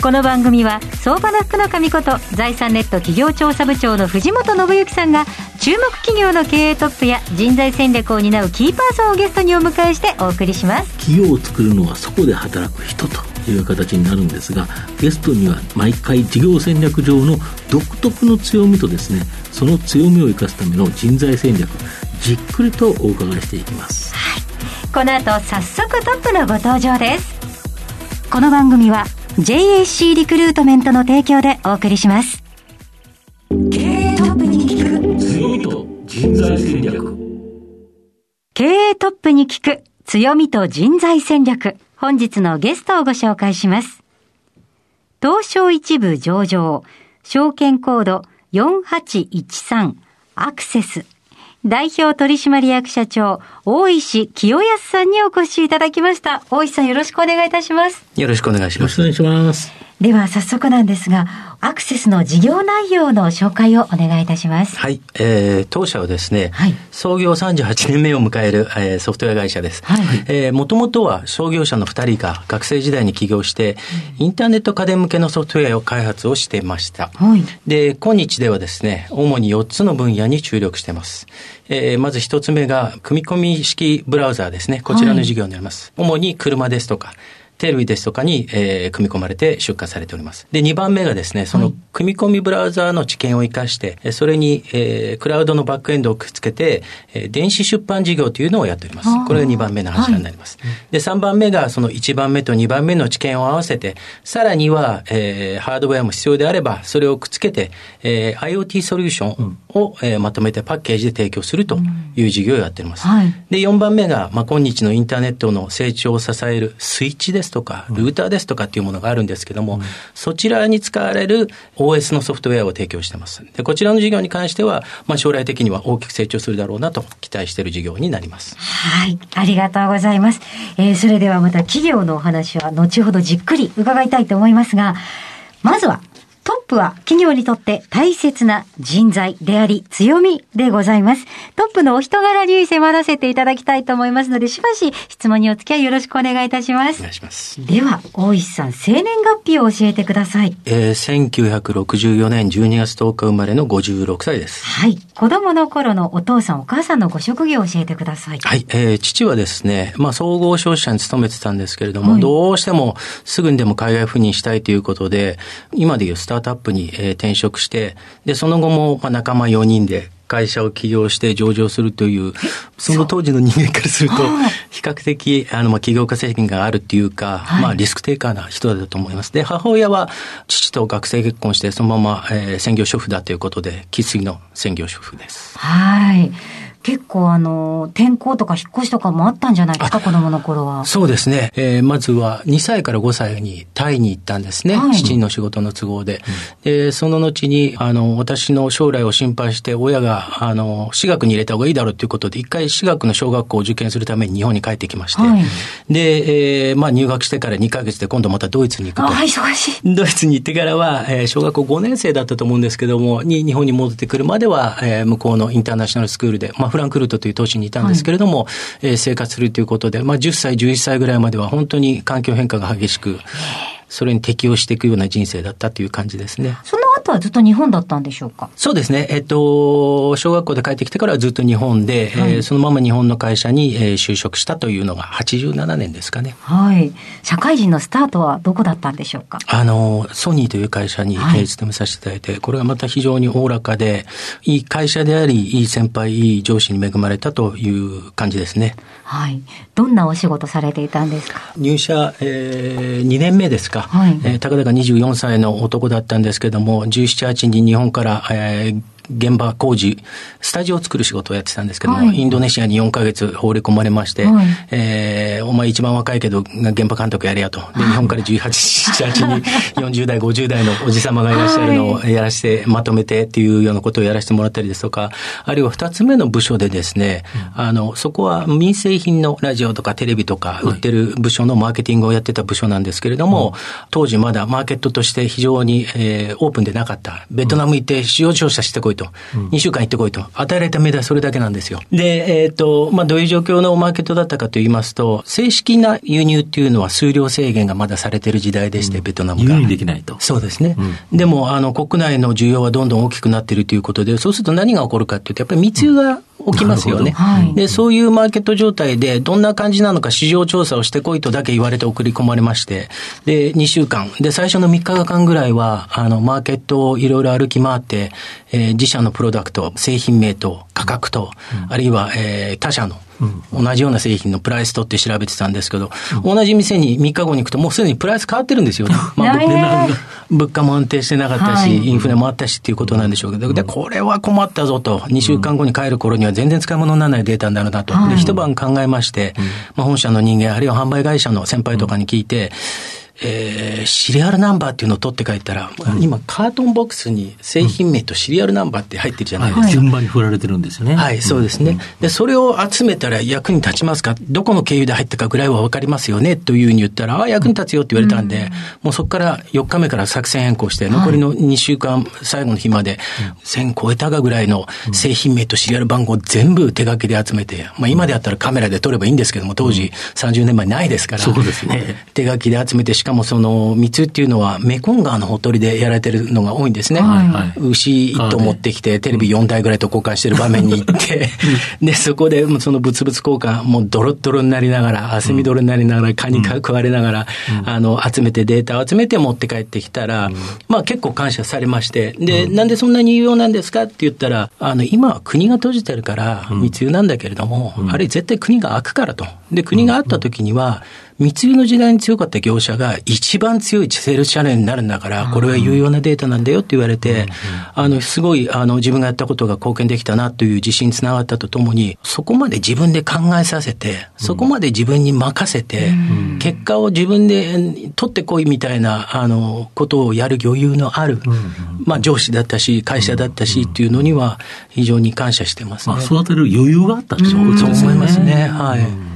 この番組は相場の福の神こと財産ネット企業調査部長の藤本信之さんが注目企業の経営トップや人材戦略を担うキーパーソンをゲストにお迎えしてお送りします。企業を作るのはそこで働く人という形になるんですがゲストには毎回事業戦略上の独特の強みとですねその強みを生かすための人材戦略じっくりとお伺いしていきます。はい。この後早速トップのご登場です。この番組は JAC リクルートメントの提供でお送りします。経営トップに聞く強みと人材戦略。経営トップに聞く強みと人材戦略。本日のゲストをご紹介します。東証一部上場、証券コード4813アクセス。代表取締役社長、大石清康さんにお越しいただきました。大石さんよろしくお願いいたします。よろしくお願いします。よろしくお願いしますでは早速なんですが、アクセスの事業内容の紹介をお願いいたします。はい、えー、当社はですね、はい創業38年目を迎える、えーソフトウェア会社です。はいえー、もともとは創業者の2人が学生時代に起業して、インターネット家電向けのソフトウェアを開発をしていました。はい。で、今日ではですね、主に4つの分野に注力しています。えーまず1つ目が、組み込み式ブラウザーですね。こちらの事業になります。主に車ですとか、テレビですとかに、えー組み込まれて出荷されております。で、2番目がですね、その組み込みブラウザーの知見を生かして、えーそれに、えークラウドのバックエンドをくっつけて、えー電子出版事業というのをやっております。これが2番目の柱になります。で、3番目がその1番目と2番目の知見を合わせて、さらには、えーハードウェアも必要であれば、それをくっつけて、えー IoT ソリューションを、えーまとめてパッケージで提供するという事業をやっております。はいで、4番目が、まあ、今日のインターネットの成長を支えるスイッチですとか、ルーターですとかっていうものがあるんですけども、そちらに使われる OS のソフトウェアを提供しています。で、こちらの事業に関しては、まあ、将来的には大きく成長するだろうなと期待している事業になります。はい。ありがとうございます。えーそれではまた企業のお話は後ほどじっくり伺いたいと思いますが、まずは、トップは企業にとって大切な人材であり強みでございます。トップのお人柄に迫らせていただきたいと思いますので、しばし質問にお付き合いよろしくお願いいたしますお願。いします。では、大石さん、生年月日を教えてください。えー、1964年12月10日生まれの56歳です。はい。子供の頃のお父さん、お母さんのご職業を教えてください。はい、えー父はですね、まあ、総合商社に勤めてたんですけれども、はいどうしてもすぐにでも海外赴任したいということで、今でいうスタートアップに、えー転職して、で、その後も、まあ、仲間4人で、会社を起業して上場するという、その当時の人間からするとはい、比較的、あの、まあ、起業家責任があるっていうか、はいまあ、リスクテイカーな人だと思います。で、母親は、父と学生結婚して、そのまま、えー専業主婦だということで、生粋の専業主婦です。はい。結構あの、転校とか引っ越しとかもあったんじゃないですか、子供の頃は。そうですね。えーまずは2歳から5歳にタイに行ったんですね。はい父の仕事の都合で。で、その後に、あの、私の将来を心配して、親が、あの、私学に入れた方がいいだろうということで、一回私学の小学校を受験するために日本に帰ってきまして。はいで、えーまあ入学してから2ヶ月で今度またドイツに行くと。ああ、忙しい。ドイツに行ってからは、えー小学校5年生だったと思うんですけども、に日本に戻ってくるまでは、えー向こうのインターナショナルスクールで、まあ、フランクフルトという都市にいたんですけれども、えー生活するということで、まあ、10歳、11歳ぐらいまでは本当に環境変化が激しく、それに適応していくような人生だったという感じですね。その後はずっと日本だったんでしょうか？そうですね。えっと、小学校で帰ってきてからはずっと日本で、はいえーそのまま日本の会社に、えー就職したというのが87年ですかね。はい。社会人のスタートはどこだったんでしょうか？あの、ソニーという会社に、はいえー勤めさせていただいて、これがまた非常におおらかで、いい会社であり、いい先輩、いい上司に恵まれたという感じですね。はい。どんなお仕事されていたんですか？入社、え2年目ですか。はいえーたかだか24歳の男だったんですけども、17、8に日本から、えー現場工事、スタジオを作る仕事をやってたんですけども、はい、インドネシアに4ヶ月放り込まれまして、はい、えー、お前一番若いけど現場監督やれやと。で、日本から18、7、8に40代、50代のおじ様がいらっしゃるのをやらして、まとめてっていうようなことをやらせてもらったりですとか、あるいは2つ目の部署でですね、うん、あの、そこは民生品のラジオとかテレビとか売ってる部署のマーケティングをやってた部署なんですけれども、当時まだマーケットとして非常に、えー、オープンでなかった。ベトナム行って使用調査してこいと。うん、2週間行ってこいと。与えられた命題はそれだけなんですよ。で、えっ、ー、と、まあ、どういう状況のマーケットだったかと言いますと、正式な輸入っていうのは数量制限がまだされてる時代でして、うん、ベトナムが。輸入できないと。そうですね。うん、でも、あの、国内の需要はどんどん大きくなっているということで、そうすると何が起こるかっていうと、やっぱり密輸が起きますよね。はい、で、そういうマーケット状態で、どんな感じなのか市場調査をしてこいとだけ言われて送り込まれまして、で、2週間。で、最初の3日間ぐらいは、あの、マーケットをいろいろ歩き回って、えー、自社のプロダクト、製品名と価格と、うん、あるいは、えー、他社の同じような製品のプライスとって調べてたんですけど、うん、同じ店に3日後に行くと、もうすでにプライス変わってるんですよね。まあ、物価も安定してなかったし、はい、インフレもあったしっていうことなんでしょうけど、で、これは困ったぞと、2週間後に帰る頃には全然使い物にならないデータになるなと。で、一晩考えまして、まあ、本社の人間、あるいは販売会社の先輩とかに聞いて、えー、シリアルナンバーっていうのを取って帰ったら、うん、今、カートンボックスに製品名とシリアルナンバーって入ってるじゃないですか。順番に振られてるんですよね。はい、そうですね。で、それを集めたら役に立ちますか？どこの経由で入ったかぐらいは分かりますよね？というふうに言ったら、ああ、役に立つよって言われたんで、うん、もうそこから4日目から作戦変更して、残りの2週間、最後の日まで、1000超えたがぐらいの製品名とシリアル番号全部手書きで集めて、まあ今であったらカメラで撮ればいいんですけども、当時30年前ないですから、そうですね。手書きで集めて、しかもその、密っていうのはメコン川のほとりでやられてるのが多いんですね。はい、牛一頭持ってきて、テレビ4台ぐらいと交換してる場面に行って、で、そこでその物々交換、もうドロッドロになりながら、汗みどろになりながら、蚊に食われながら、あの、集めてデータを集めて持って帰ってきたら、まあ結構感謝されまして、で、なんでそんなに有用なんですかって言ったら、あの、今は国が閉じてるから密輸なんだけれども、あれ絶対国が開くからと。で、国があった時には、密輸の時代に強かった業者が一番強いセールスチャンネルになるんだから、これは有用なデータなんだよって言われて、あの、すごい、あの、自分がやったことが貢献できたなという自信につながったとともに、そこまで自分で考えさせて、そこまで自分に任せて、結果を自分で取ってこいみたいな、あの、ことをやる余裕のある、まあ、上司だったし、会社だったしっていうのには、非常に感謝してますね。育てる余裕があったんですね。そう思いますね。はい。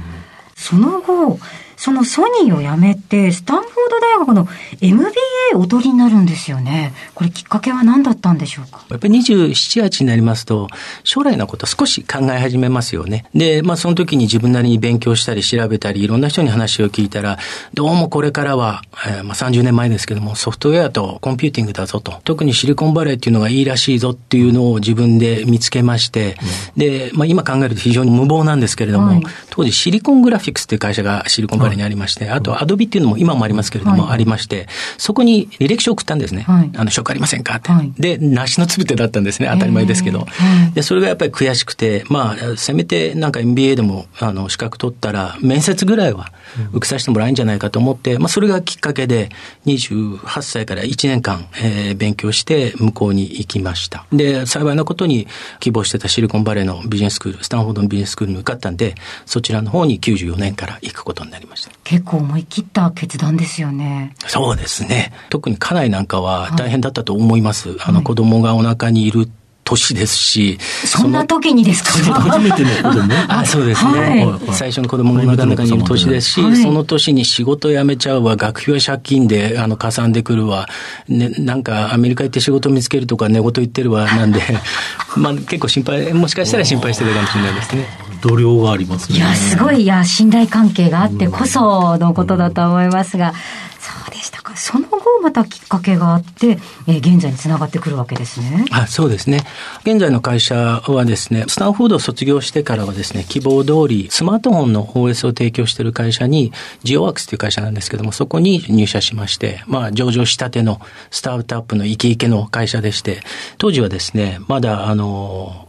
その後、そのソニーを辞めて、スタンフォード大学の MBA お取りになるんですよね。これきっかけは何だったんでしょうか？やっぱり27、8になりますと、将来のこと少し考え始めますよね。で、まあその時に自分なりに勉強したり調べたり、いろんな人に話を聞いたら、どうもこれからは、えー、まあ30年前ですけども、ソフトウェアとコンピューティングだぞと。特にシリコンバレーっていうのがいいらしいぞっていうのを自分で見つけまして、うん、で、まあ今考えると非常に無謀なんですけれども、はい、当時シリコングラフィックスっていう会社がシリコンバレーにありまして、あとアドビっていうのも今もありますけれども、ありまして、そこに履歴書を送ったんですね。あの、職ありませんかって。で、梨のつぶてだったんですね。当たり前ですけど。で、それがやっぱり悔しくて、まあ、せめてなんか MBA でも、あの、資格取ったら、面接ぐらいは受けさせてもらえるんじゃないかと思って、まあ、それがきっかけで、28歳から1年間、えー、勉強して向こうに行きました。で、幸いなことに希望してたシリコンバレーのビジネススクール、スタンフォードのビジネススクールに受かったんで、そちらの方に94年から行くことになりました。結構思い切った決断ですよね。そうですね。特に家内なんかは大変だったと思います。はい、あの子供がお腹にいる年ですし。そんな時にですか？初めての子供？あそうですね、はい、最初の子供がお腹の中にいる年ですし、はい、その年に仕事辞めちゃうわ、学費は借金で、あの、かさんでくるわ、ね、なんかアメリカ行って仕事見つけるとか寝言言ってるわ、なんで、まあ結構心配、もしかしたら心配してるかもしれないですね。度量がありますね。いや、すごい、いや、信頼関係があってこそのことだと思いますが、そうでしたか。その後またきっかけがあって、えー、現在につながってくるわけですね。あそうですね。現在の会社はですね、スタンフォードを卒業してからはですね、希望通りスマートフォンの OS を提供している会社に、ジオワークスという会社なんですけども、そこに入社しまして、まあ上場したてのスタートアップのイケイケの会社でして、当時はですね、まだあの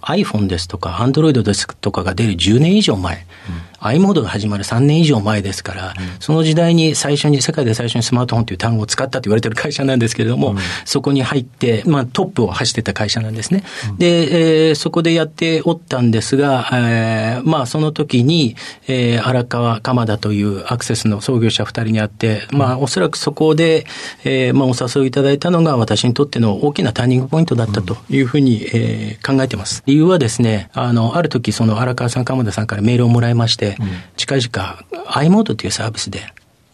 iPhone ですとか Android ですとかが出る10年以上前、うん。I モードが始まる3年以上前ですから、うん、その時代に最初に、世界で最初にスマートフォンという単語を使ったと言われてる会社なんですけれども、うん、そこに入って、まあ、トップを走ってた会社なんですね。うん、で、えー、そこでやっておったんですが、えー、まあ、その時に、えー、荒川鎌田というアクセスの創業者二人に会って、まあ、おそらくそこで、えー、まあ、お誘いいただいたのが私にとっての大きなターニングポイントだったというふうに、えー、考えてます。理由はですね、あの、ある時、その荒川さん、鎌田さんからメールをもらいまして、うん、近々、i モードというサービスで、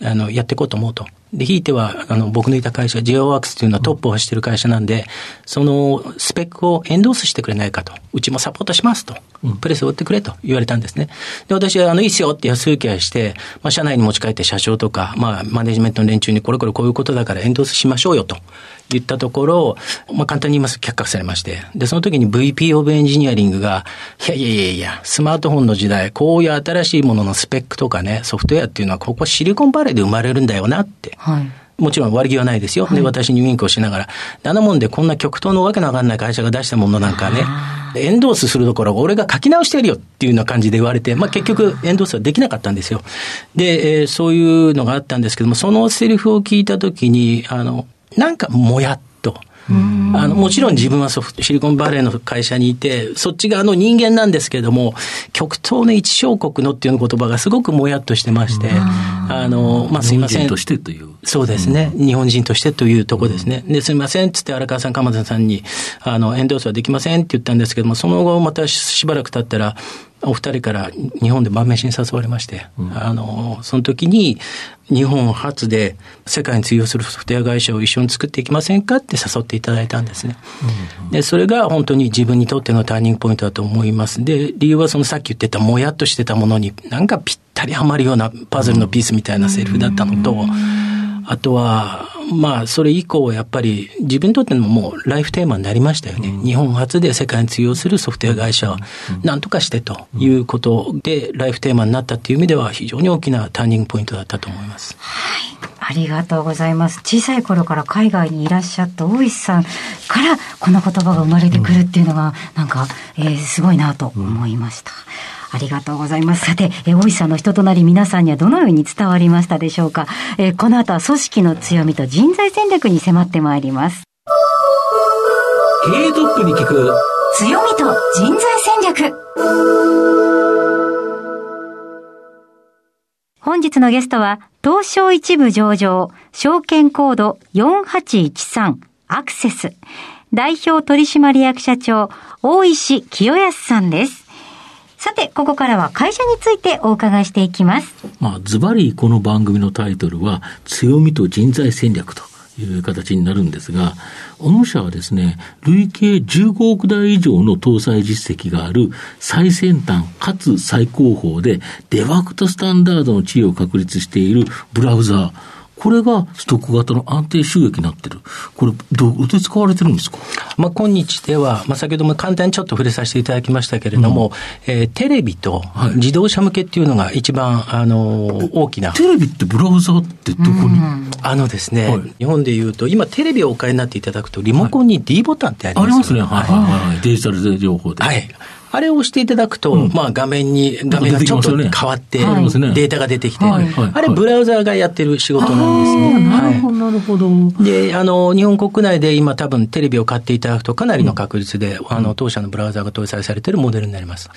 あの、やっていこうと思うと。で、ひいては、あの、僕のいた会社、ジオワークスというのはトップを走ってる会社なんで、そのスペックをエンドースしてくれないかと。うちもサポートしますと。プレスを売ってくれと言われたんですね。で、私は、あの、いいっすよって安請け合いして、まあ、社内に持ち帰って社長とか、まあ、マネジメントの連中にこれこれこういうことだからエンドースしましょうよと言ったところ、まあ、簡単に言いますと却下されまして、で、その時に VP オブエンジニアリングが、いやいやいやいや、スマートフォンの時代、こういう新しいもののスペックとかね、ソフトウェアっていうのは、ここシリコンバレーで生まれるんだよなって。はいもちろん悪気はないですよ。で、私にウィンクをしながら。あのもんでこんな極東のわけのわかんない会社が出したものなんかね、エンドースするどころ俺が書き直してやるよっていうような感じで言われて、まあ結局エンドースはできなかったんですよ。で、えー、そういうのがあったんですけども、そのセリフを聞いたときに、あの、なんかもやっと。あの、もちろん自分はソフト、シリコンバレーの会社にいて、そっち側の人間なんですけれども、極東の一小国のっていう言葉がすごくもやっとしてまして、あの、まあ、すいません。日本人としてという。そうですね。日本人としてというとこですね。で、すいませんっつって荒川さん、鎌田さんに、あの、エンドースはできませんって言ったんですけども、その後またしばらく経ったら、お二人から日本で晩飯に誘われまして、うん、あの、その時に日本初で世界に通用するソフトウェア会社を一緒に作っていきませんかって誘っていただいたんですね。うんうん、で、それが本当に自分にとってのターニングポイントだと思います。で、理由はそのさっき言ってたもやっとしてたものになんかぴったりはまるようなパズルのピースみたいなセリフだったのと、あとは、まあ、それ以降、やっぱり自分にとってのもうライフテーマになりましたよね。うん、日本初で世界に通用するソフトウェア会社をなんとかしてということで、ライフテーマになったっていう意味では、非常に大きなターニングポイントだったと思います。はい。ありがとうございます。小さい頃から海外にいらっしゃった大石さんからこの言葉が生まれてくるっていうのが、なんか、えー、すごいなと思いました。うんありがとうございます。さて、え大石さんの人となり皆さんにはどのように伝わりましたでしょうか？えこの後は組織の強みと人材戦略に迫ってまいります。経営トップに聞く強みと人材戦略。本日のゲストは、東証一部上場、証券コード4813アクセス、代表取締役社長、大石清康さんです。さて、ここからは会社についてお伺いしていきます。まあ、ズバリこの番組のタイトルは、強みと人材戦略という形になるんですが、御社はですね、累計15億台以上の搭載実績がある最先端かつ最高峰でデファクトスタンダードの地位を確立しているブラウザー。これがストック型の安定収益になってる。これ、どうで使われてるんですか？まあ、今日では、まあ、先ほども簡単にちょっと触れさせていただきましたけれども、うん、えー、テレビと自動車向けっていうのが一番、あのー、大きな。テレビってブラウザってどこに？あのですね、はい、日本でいうと、今テレビをお買いになっていただくと、リモコンに D ボタンってあります、ね、ありますね。はい、はい、デジタル情報で。はい。あれを押していただくと、うん、まあ画面に、画面がちょっと変わって、データが出てきて、はいあれブラウザーがやってる仕事なんですね。なるほど、なるほど。で、あの、日本国内で今多分テレビを買っていただくとかなりの確率で、うん、あの、当社のブラウザーが搭載されているモデルになります。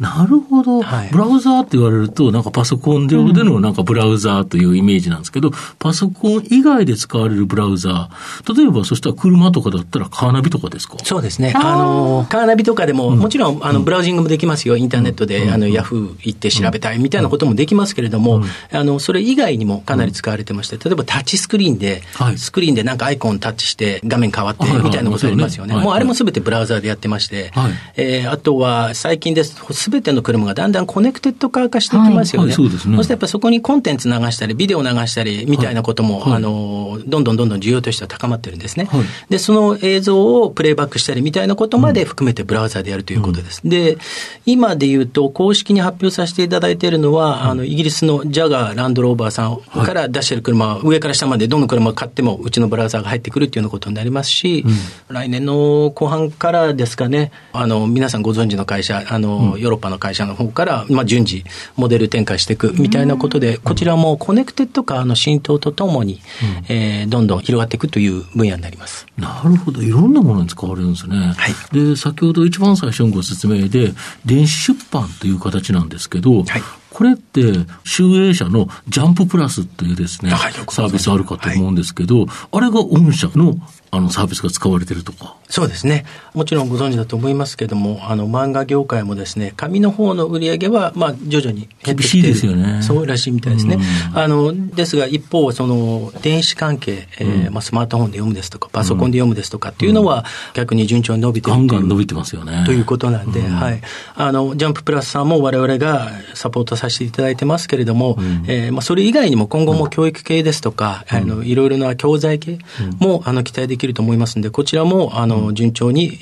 あなるほど、はい、ブラウザーって言われると、なんかパソコン上でのなんかブラウザーというイメージなんですけど、うん、パソコン以外で使われるブラウザー、例えばそしたら車とかだったらカーナビとかですか？そうですね。あの、カーナビとかでも、もちろん、あの、ブラウジングもできますよ。インターネットで、あの、ヤフー行って調べたいみたいなこともできますけれども、あの、それ以外にもかなり使われてまして、例えばタッチスクリーンで、スクリーンでなんかアイコンタッチして画面変わってみたいなことありますよね。もうあれもすべてブラウザーでやってまして、えあとは最近です、すべての車がだんだんコネクテッド化していきますよね。はい、そうですね。そしてやっぱそこにコンテンツ流したり、ビデオ流したりみたいなことも、はい、あの、どんどんどんどん需要としては高まってるんですね。はい、で、その映像をプレイバックしたりみたいなことまで含めてブラウザでやるということです。うん、で、今で言うと、公式に発表させていただいているのは、あの、イギリスのジャガー、ランドローバーさんから出してる車、上から下までどの車を買っても、うちのブラウザが入ってくるっていうようなことになりますし、うん、来年の後半からですかね、あの、皆さんご存知の会社、あの、ヨーロッロッパの会社の方から、まあ、順次、モデル展開していくみたいなことで、こちらもコネクテッド化の浸透とともに、うん、えー、どんどん広がっていくという分野になります。なるほど。いろんなものに使われるんですね。はい。で、先ほど一番最初のご説明で、電子出版という形なんですけど、はい、これって、集英社のジャンププラスっていうですね、はい、サービスあるかと思うんですけど、はい、あれが御社のあのサービスが使われてるとか。そうですね。もちろんご存知だと思いますけども、あの漫画業界もですね、紙の方の売り上げは、まあ徐々に減ってきて。ですよね。そうらしいみたいですね。あの、ですが一方、その電子関係、えー、まあスマートフォンで読むですとか、パソコンで読むですとかっていうのは、逆に順調に伸びてるガンガン伸びてますよね。ということなんで、はい。あの、ジャンププラスさんも我々がサポートさせていただいてますけれども、うん、えー、まあそれ以外にも今後も教育系ですとか、あの、いろいろな教材系も、あの、期待できると思いますんで、こちらも、あの、順調に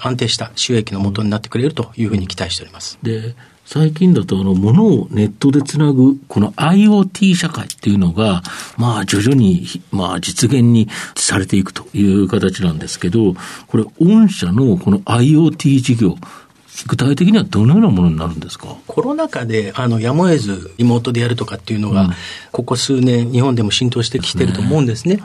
安定した収益のもとになってくれるというふうに期待しております。で、最近だと、あの、物をネットでつなぐ、この IoT 社会っていうのが、まあ、徐々に、まあ、実現にされていくという形なんですけど、これ、御社のこの IoT 事業、具体的にはどのようなものになるんですか？コロナ禍で、あの、やむを得ずリモートでやるとかっていうのが、うん、ここ数年、日本でも浸透してきてると思うんですね。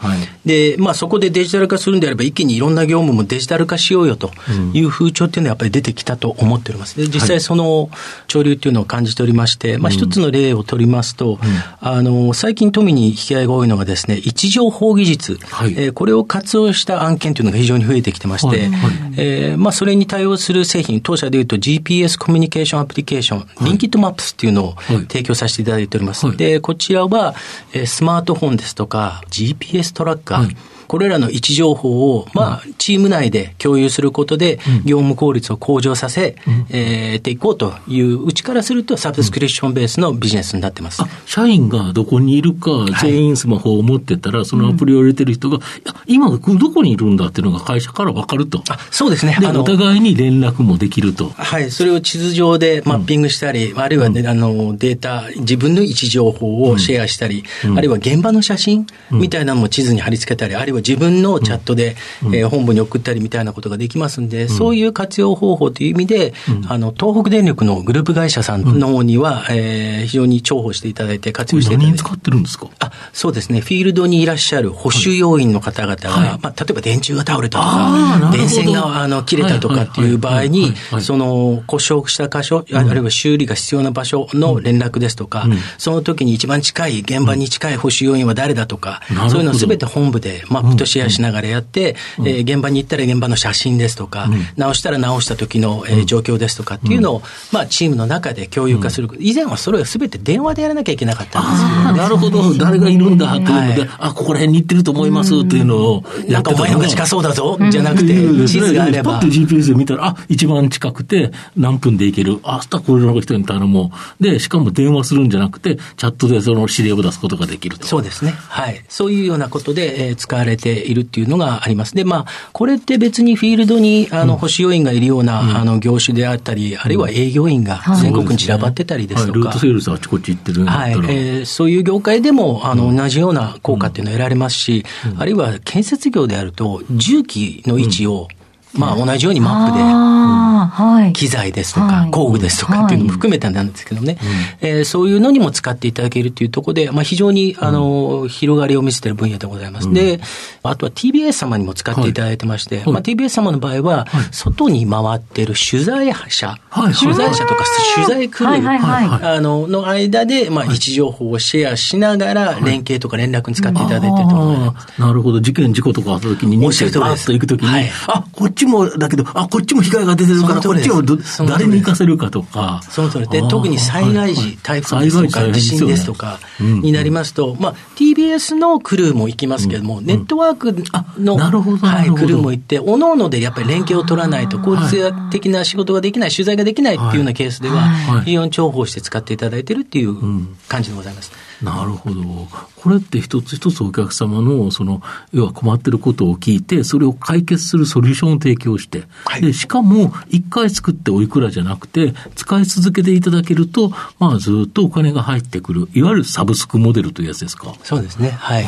で、はい、まあ、そこでデジタル化するんであれば、一気にいろんな業務もデジタル化しようよという風潮っていうのはやっぱり出てきたと思っております。で、実際その潮流っていうのを感じておりまして、まあ、一つの例を取りますと、うん、あの、最近富に引き合いが多いのがですね、位置情報技術、はい、えー、これを活用した案件というのが非常に増えてきてまして、はい。はい、えー、まあ、それに対応する製品、当社でいうと GPS コミュニケーションアプリケーション、リンキットマップスっていうのを提供させていただいております。はい、で、こちらは、えー、スマートフォンですとか、GPS トラッカー、はいこれらの位置情報を、まあ、チーム内で共有することで、業務効率を向上させ、えていこうといううちからすると、サブスクリプションベースのビジネスになってます。社員がどこにいるか、全員スマホを持ってたら、そのアプリを入れてる人が、いや、今どこにいるんだっていうのが会社から分かると。あそうですね。で、お互いに連絡もできると。はい、それを地図上でマッピングしたり、あるいは、ね、あの、データ、自分の位置情報をシェアしたり、あるいは現場の写真みたいなのも地図に貼り付けたり、あるいは自分のチャットで、うん、えー、本部に送ったりみたいなことができますんで、うん、そういう活用方法という意味で、うん、あの、東北電力のグループ会社さんの方には、うん、えー、非常に重宝していただいて、活用していただいて。何使ってるんですか？あ、そうですね。フィールドにいらっしゃる保守要員の方々が、はい、まあ、例えば電柱が倒れたとか、電線があの切れたとかっていう場合に、その故障した箇所、あるいは修理が必要な場所の連絡ですとか、その時に一番近い、現場に近い保守要員は誰だとか、そういうのをすべて本部でマップとシェアしながらやって、うん、えー、現場に行ったら現場の写真ですとか、うん、直したら直した時の、えー、状況ですとかっていうのを、まあ、チームの中で共有化する。以前はそれをすべて電話でやらなきゃいけなかったんですよ、ね、なるほど。誰がいるんだっていうので、はい、あ、ここら辺に行ってると思いますっていうのをなんかお前のが近そうだぞ、じゃなくて、地図があれば。パッと GPS で見たら、あ、一番近くて何分で行ける。あ、明日これの人に頼もう。で、しかも電話するんじゃなくて、チャットでその指令を出すことができると。そうですね。はい。そういうようなことで、えー、使われているっていうのがあります。で、まあ、これって別にフィールドにあの保守要員がいるような、うん、あの業種であったり、あるいは営業員が全国に散らばってたりですとか、はい、ルートセールスあちこち行ってるはい、えー、そういう業界でもあの同じような効果っていうのは得られますし、あるいは建設業であると、重機の位置を、まあ、同じようにマップで、はい、機材ですとか、工具ですとかっていうのも含めてなんですけどね、えー、そういうのにも使っていただけるというところで、まあ、非常に、あの、広がりを見せている分野でございます。で、あとは TBS 様にも使っていただいてまして、まあ、TBS 様の場合は、外に回っている取材者、取材者とか取材クルー、あの、の間で、まあ、位置情報をシェアしながら、連携とか連絡に使っていただいていると思います。なるほど。事件、事故とかあった時に、もし行くときに、あ、こっちもだけど、あ、こっちも被害が出てるから、こっちを誰に行かせるかとか。その通りで、特に災害時、台風です。とか、地震です。とかになります。と、まあ、TBS のクルーも行きますけれども、ネットワークの、はい、クルーも行って、おのおのでやっぱり連携を取らないと、効率的な仕事ができない、取材ができないっていうようなケースでは、非常に重宝して使っていただいているっていう感じでございます。なるほど。これって一つ一つお客様の、その、要は困ってることを聞いて、それを解決するソリューションを提供して、はい、で、しかも、一回作っておいくらじゃなくて、使い続けていただけると、まあ、ずっとお金が入ってくる、いわゆるサブスクモデルというやつですか？そうですね。はい。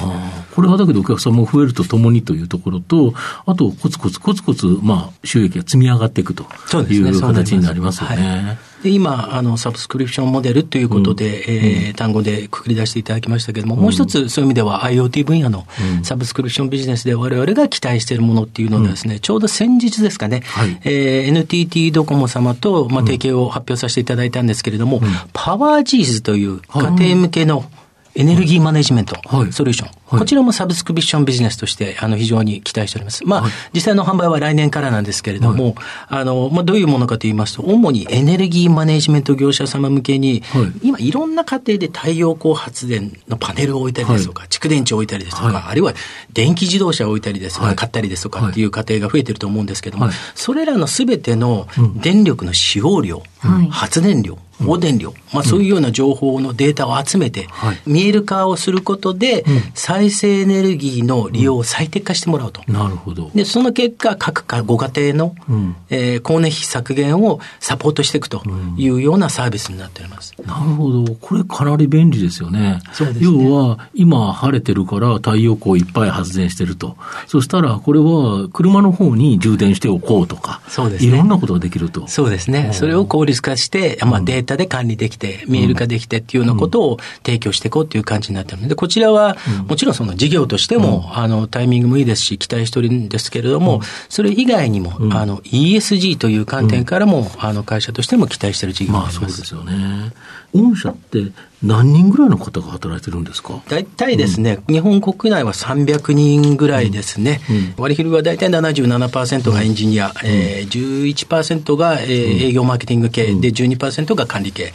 これはだけどお客さんも増えるとともにというところと、あとコツコツコツコツ、まあ、収益が積み上がっていくという形になりますよね。で今あの、サブスクリプションモデルということで、うん、えー、単語でくくり出していただきましたけれども、うん、もう一つそういう意味では IoT 分野のサブスクリプションビジネスで我々が期待しているものっていうのはですね、うん、ちょうど先日ですかね、はい、えー、NTT ドコモ様と、まあ、提携を発表させていただいたんですけれども、パワージーズという家庭向けの、エネルギーマネジメントソリューション。はい、こちらもサブスクリプションビジネスとして、あの、非常に期待しております。まあ、はい、実際の販売は来年からなんですけれども、はい、あの、まあ、どういうものかと言いますと、主にエネルギーマネジメント業者様向けに、今、いろんな家庭で太陽光発電のパネルを置いたりですとか、蓄電池を置いたりですとか、あるいは電気自動車を置いたりですとか、買ったりですとかっていう家庭が増えてると思うんですけども、それらのすべての電力の使用量、発電量、放電量、まあ、そういうような情報のデータを集めて、見える化をすることで、再生エネルギーの利用を最適化してもらうと。なるほど。で、その結果、各ご家庭の、うん、えー、光熱費削減をサポートしていくというようなサービスになっております。なるほど。これかなり便利ですよね。そうですね。要は、今晴れてるから太陽光いっぱい発電してると。そしたら、これは車の方に充電しておこうとか、そうですね。いろんなことができると。そうですね。それを効率化して、まあ、データで管理できて、見える化できてっていうようなことを提供していこうっていう感じになってるので、こちらは、もちろんその事業としても、あの、タイミングもいいですし、期待しておるんですけれども、それ以外にも、あの、ESG という観点からも、あの、会社としても期待している事業になります。まあ、そうですよね。御社って何人ぐらいの方が働いてるんですか？大体ですね、うん、日本国内は300人ぐらいですね。うん、割り振りは大体77%がエンジニア、うん、えー、11%が、えー、営業マーケティング系、で12%が管理系、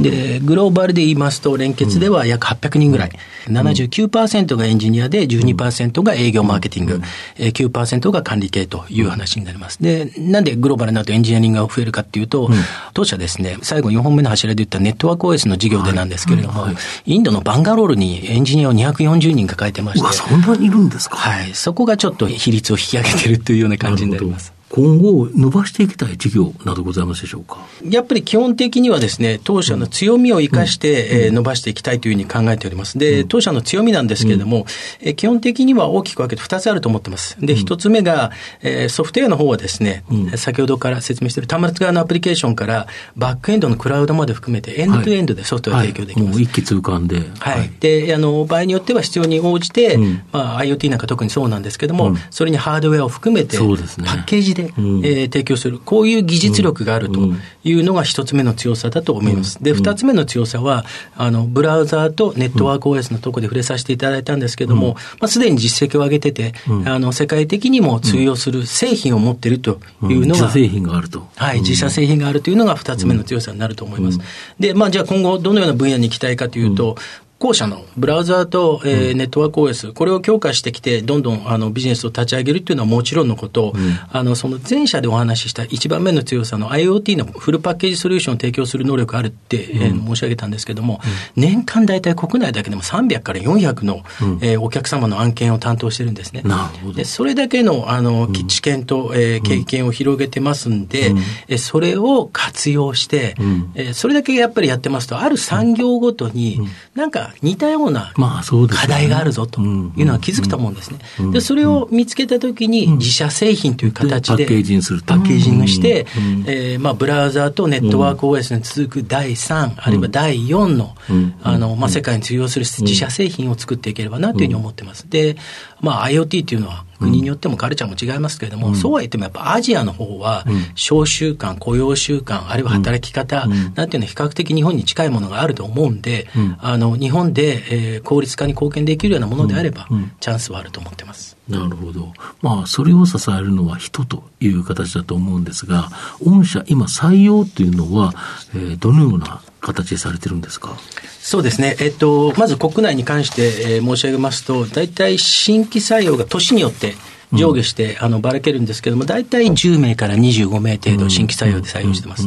で、グローバルで言いますと、連結では約800人ぐらい。79%がエンジニアで12%が営業マーケティング、えー、9%が管理系という話になります。で、なんでグローバルになるとエンジニアリングが増えるかっていうと、当社ですね、最後4本目の柱で言ったネットワーク OS の事業でなんですけれども、はいはい、インドのバンガロールにエンジニアを240人抱えてまして。そんなにいるんですか？はい。そこがちょっと比率を引き上げてるというような感じになります。今後、伸ばしていきたい事業などございますでしょうか？やっぱり基本的にはですね、当社の強みを生かして、え伸ばしていきたいというふうに考えております。で、当社の強みなんですけれども、え基本的には大きく分けて2つあると思ってます。で、1つ目が、えソフトウェアの方はですね、先ほどから説明している端末側のアプリケーションからバックエンドのクラウドまで含めてエンドトゥエンドでソフトウェア提供できます。はい。はい、一気通貫で。はい。で、あの、場合によっては必要に応じて、まあ、IoT なんか特にそうなんですけども、それにハードウェアを含めて、パッケージで、え提供する、こういう技術力があるというのが一つ目の強さだと思います。で、二つ目の強さは、あの、ブラウザーとネットワーク OS のところで触れさせていただいたんですけれども、まあ、すでに実績を上げてて、あの、世界的にも通用する製品を持っているというのが、自社製品があると。はい、自社製品があるというのが二つ目の強さになると思います。で、まあ、じゃあ今後どのような分野に行きたいかというと、後者のブラウザーと、えー、ネットワーク OS、これを強化してきて、どんどんあのビジネスを立ち上げるっていうのはもちろんのこと、うん、あのその前者でお話しした一番目の強さの IoT のフルパッケージソリューションを提供する能力あるって、うん、えー、申し上げたんですけれども、うん、年間大体国内だけでも300から400の、うん、えー、お客様の案件を担当してるんですね。なるほど。でそれだけのあの知見と、えー、経験を広げてますんで、うん、えそれを活用して、うん、えー、それだけやっぱりやってますと、ある産業ごとに、なんか似たような課題があるぞというのは気づくと思うんですね。で、それを見つけたときに自社製品という形で、パッケージにするパッケージングして、えー、まあブラウザーとネットワーク OS に続く第3、あるいは第4の、あの、まあ世界に通用する自社製品を作っていければなというふうに思ってます。で、まあ IoT というのは国によってもカルチャーも違いますけれども、うん、そうは言ってもやっぱアジアの方は、小習慣、雇用習慣、あるいは働き方、なんていうのは比較的日本に近いものがあると思うんで、あの、日本で、えー、効率化に貢献できるようなものであれば、チャンスはあると思ってます。なるほど。まあ、それを支えるのは人という形だと思うんですが、御社、今採用というのは、えー、どのような形でされてるんですか？そうですね、えっと、まず国内に関して、えー、申し上げますと、大体新規採用が年によって上下して、あのばらけるんですけれども、大体10名から25名程度、新規採用で採用してます。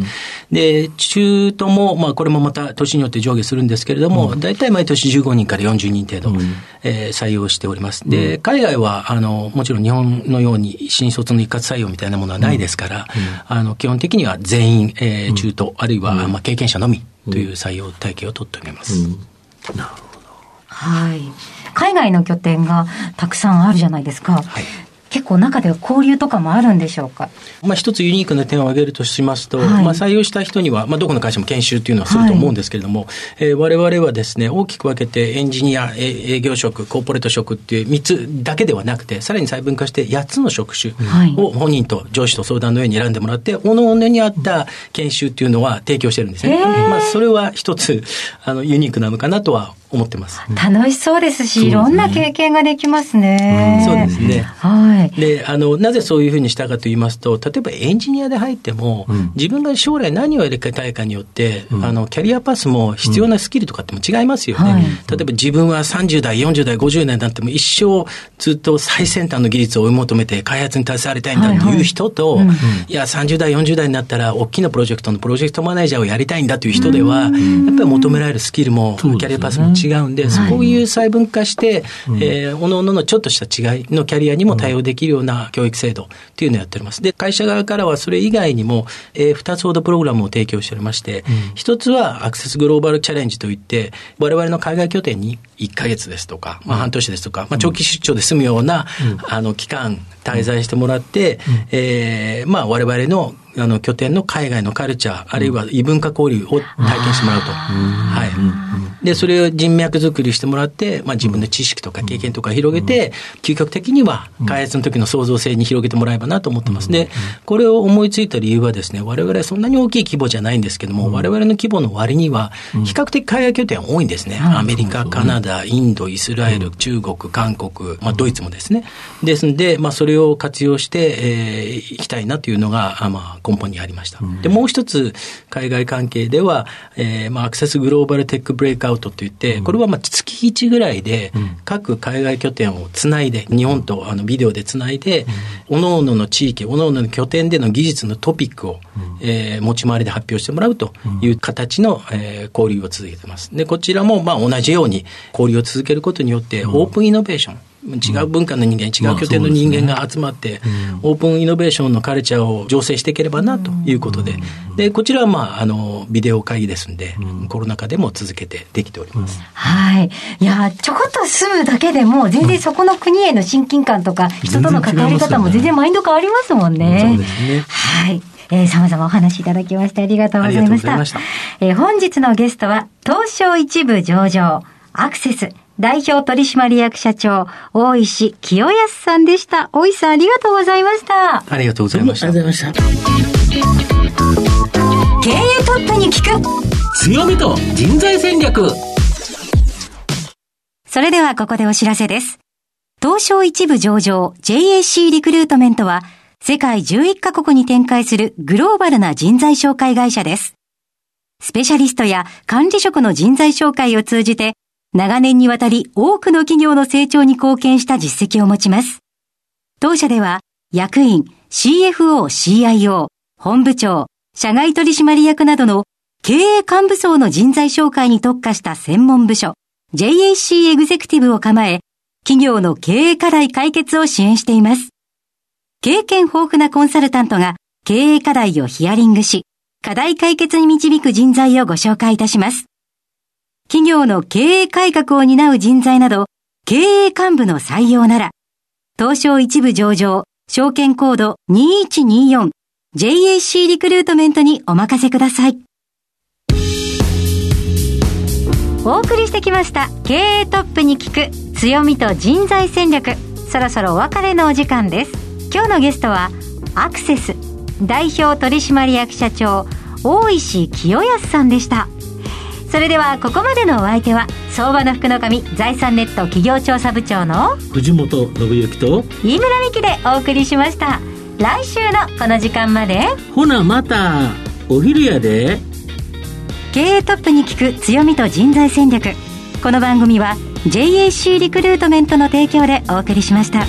で、中途も、まあ、これもまた年によって上下するんですけれども、大体毎年15人から40人程度、えー、採用しております。で、海外は、あの、もちろん日本のように新卒の一括採用みたいなものはないですから、あの、基本的には全員、えー、中途、あるいは、まあ、経験者のみという採用体系を取っております。なるほど。はい。海外の拠点がたくさんあるじゃないですか。はい結構中では交流とかもあるんでしょうか？まあ一つユニークな点を挙げるとしますと、はい、まあ採用した人には、まあどこの会社も研修っていうのはすると思うんですけれども、はい、えー、我々はですね、大きく分けてエンジニア、営業職、コーポレート職っていう3つだけではなくて、さらに細分化して8つの職種を本人と上司と相談の上に選んでもらって、おのおのに合った研修っていうのは提供してるんですね。まあそれは一つ、あの、ユニークなのかなとは思ってます。楽しそうですし、いろんな経験ができますね。そうですね。はい。で、あの、なぜそういうふうにしたかと言いますと、例えばエンジニアで入っても、うん、自分が将来何をやりたいかによって、うん、あの、キャリアパスも必要なスキルとかっても違いますよね。はい、例えば自分は30代、40代、50代になっても一生ずっと最先端の技術を追い求めて開発に携わりたいんだっていう人と、はいはいいや、30代、40代になったら大きなプロジェクトのプロジェクトマネージャーをやりたいんだという人では、やっぱり求められるスキルも、キャリアパスも違うんで、そういう細分化して、はい、えー、おのおののちょっとした違いのキャリアにも対応できるような教育制度っていうのをやっております。で、会社側からはそれ以外にも、えー、2つほどプログラムを提供しておりまして、一、うん、つはアクセスグローバルチャレンジといって、我々の海外拠点に1か月ですとか、まあ、半年ですとか、まあ、長期出張で済むような、うん、あの期間、滞在してもらって、うん、えー、まあ、我々のあの拠点の海外のカルチャー、あるいは異文化交流を体験してもらうと。はい。で、それを人脈作りしてもらって、まあ自分の知識とか経験とか広げて、究極的には開発の時の創造性に広げてもらえばなと思ってます。で、これを思いついた理由はですね、我々はそんなに大きい規模じゃないんですけども、我々の規模の割には、比較的海外拠点多いんですね。アメリカ、カナダ、インド、イスラエル、中国、韓国、まあドイツもですね。ですんで、まあそれを活用して、えー、いきたいなというのが、まあ根本にありました。で、もう一つ、海外関係では、えー、まあ、アクセスグローバルテックブレイクアウトといって、これはまあ、月1ぐらいで、各海外拠点をつないで、日本とあのビデオでつないで、各々の地域、各々の拠点での技術のトピックを、えー、持ち回りで発表してもらうという形の、えー、交流を続けています。で、こちらもまあ、同じように交流を続けることによって、オープンイノベーション、違う文化の人間、違う拠点の人間が集まって、オープンイノベーションのカルチャーを醸成していければなということで、で、こちらはまあ、あの、ビデオ会議ですんで、コロナ禍でも続けてできております。はい。いや、ちょこっと住むだけでも、全然そこの国への親近感とか、人との関わり方も全然マインド変わりますもんね。そうですね。はい。えー、様々お話いただきましてありがとうございました。したえー、本日のゲストは、東証一部上場、アクセス、代表取締役社長、大石清康さんでした。大石さん、ありがとうございました。ありがとうございました。ありがとうございました。経営トップに聞く。強みと人材戦略。それではここでお知らせです。東証一部上場 JAC リクルートメントは、世界11カ国に展開するグローバルな人材紹介会社です。スペシャリストや管理職の人材紹介を通じて、長年にわたり多くの企業の成長に貢献した実績を持ちます。当社では、役員、CFO、CIO、本部長、社外取締役などの経営幹部層の人材紹介に特化した専門部署、JAC エグゼクティブを構え、企業の経営課題解決を支援しています。経験豊富なコンサルタントが経営課題をヒアリングし、課題解決に導く人材をご紹介いたします。企業の経営改革を担う人材など、経営幹部の採用なら、東証一部上場、証券コード 2124JAC リクルートメントにお任せください。お送りしてきました経営トップに聞く強みと人材戦略。そろそろお別れのお時間です。今日のゲストはアクセス代表取締役社長大石清康さんでした。それではここまでのお相手は相場の福の神財産ネット企業調査部長の藤本信之と飯村美希でお送りしました。来週のこの時間まで。ほなまたお昼やで。経営トップに聞く強みと人材戦略。この番組は JAC リクルートメントの提供でお送りしました。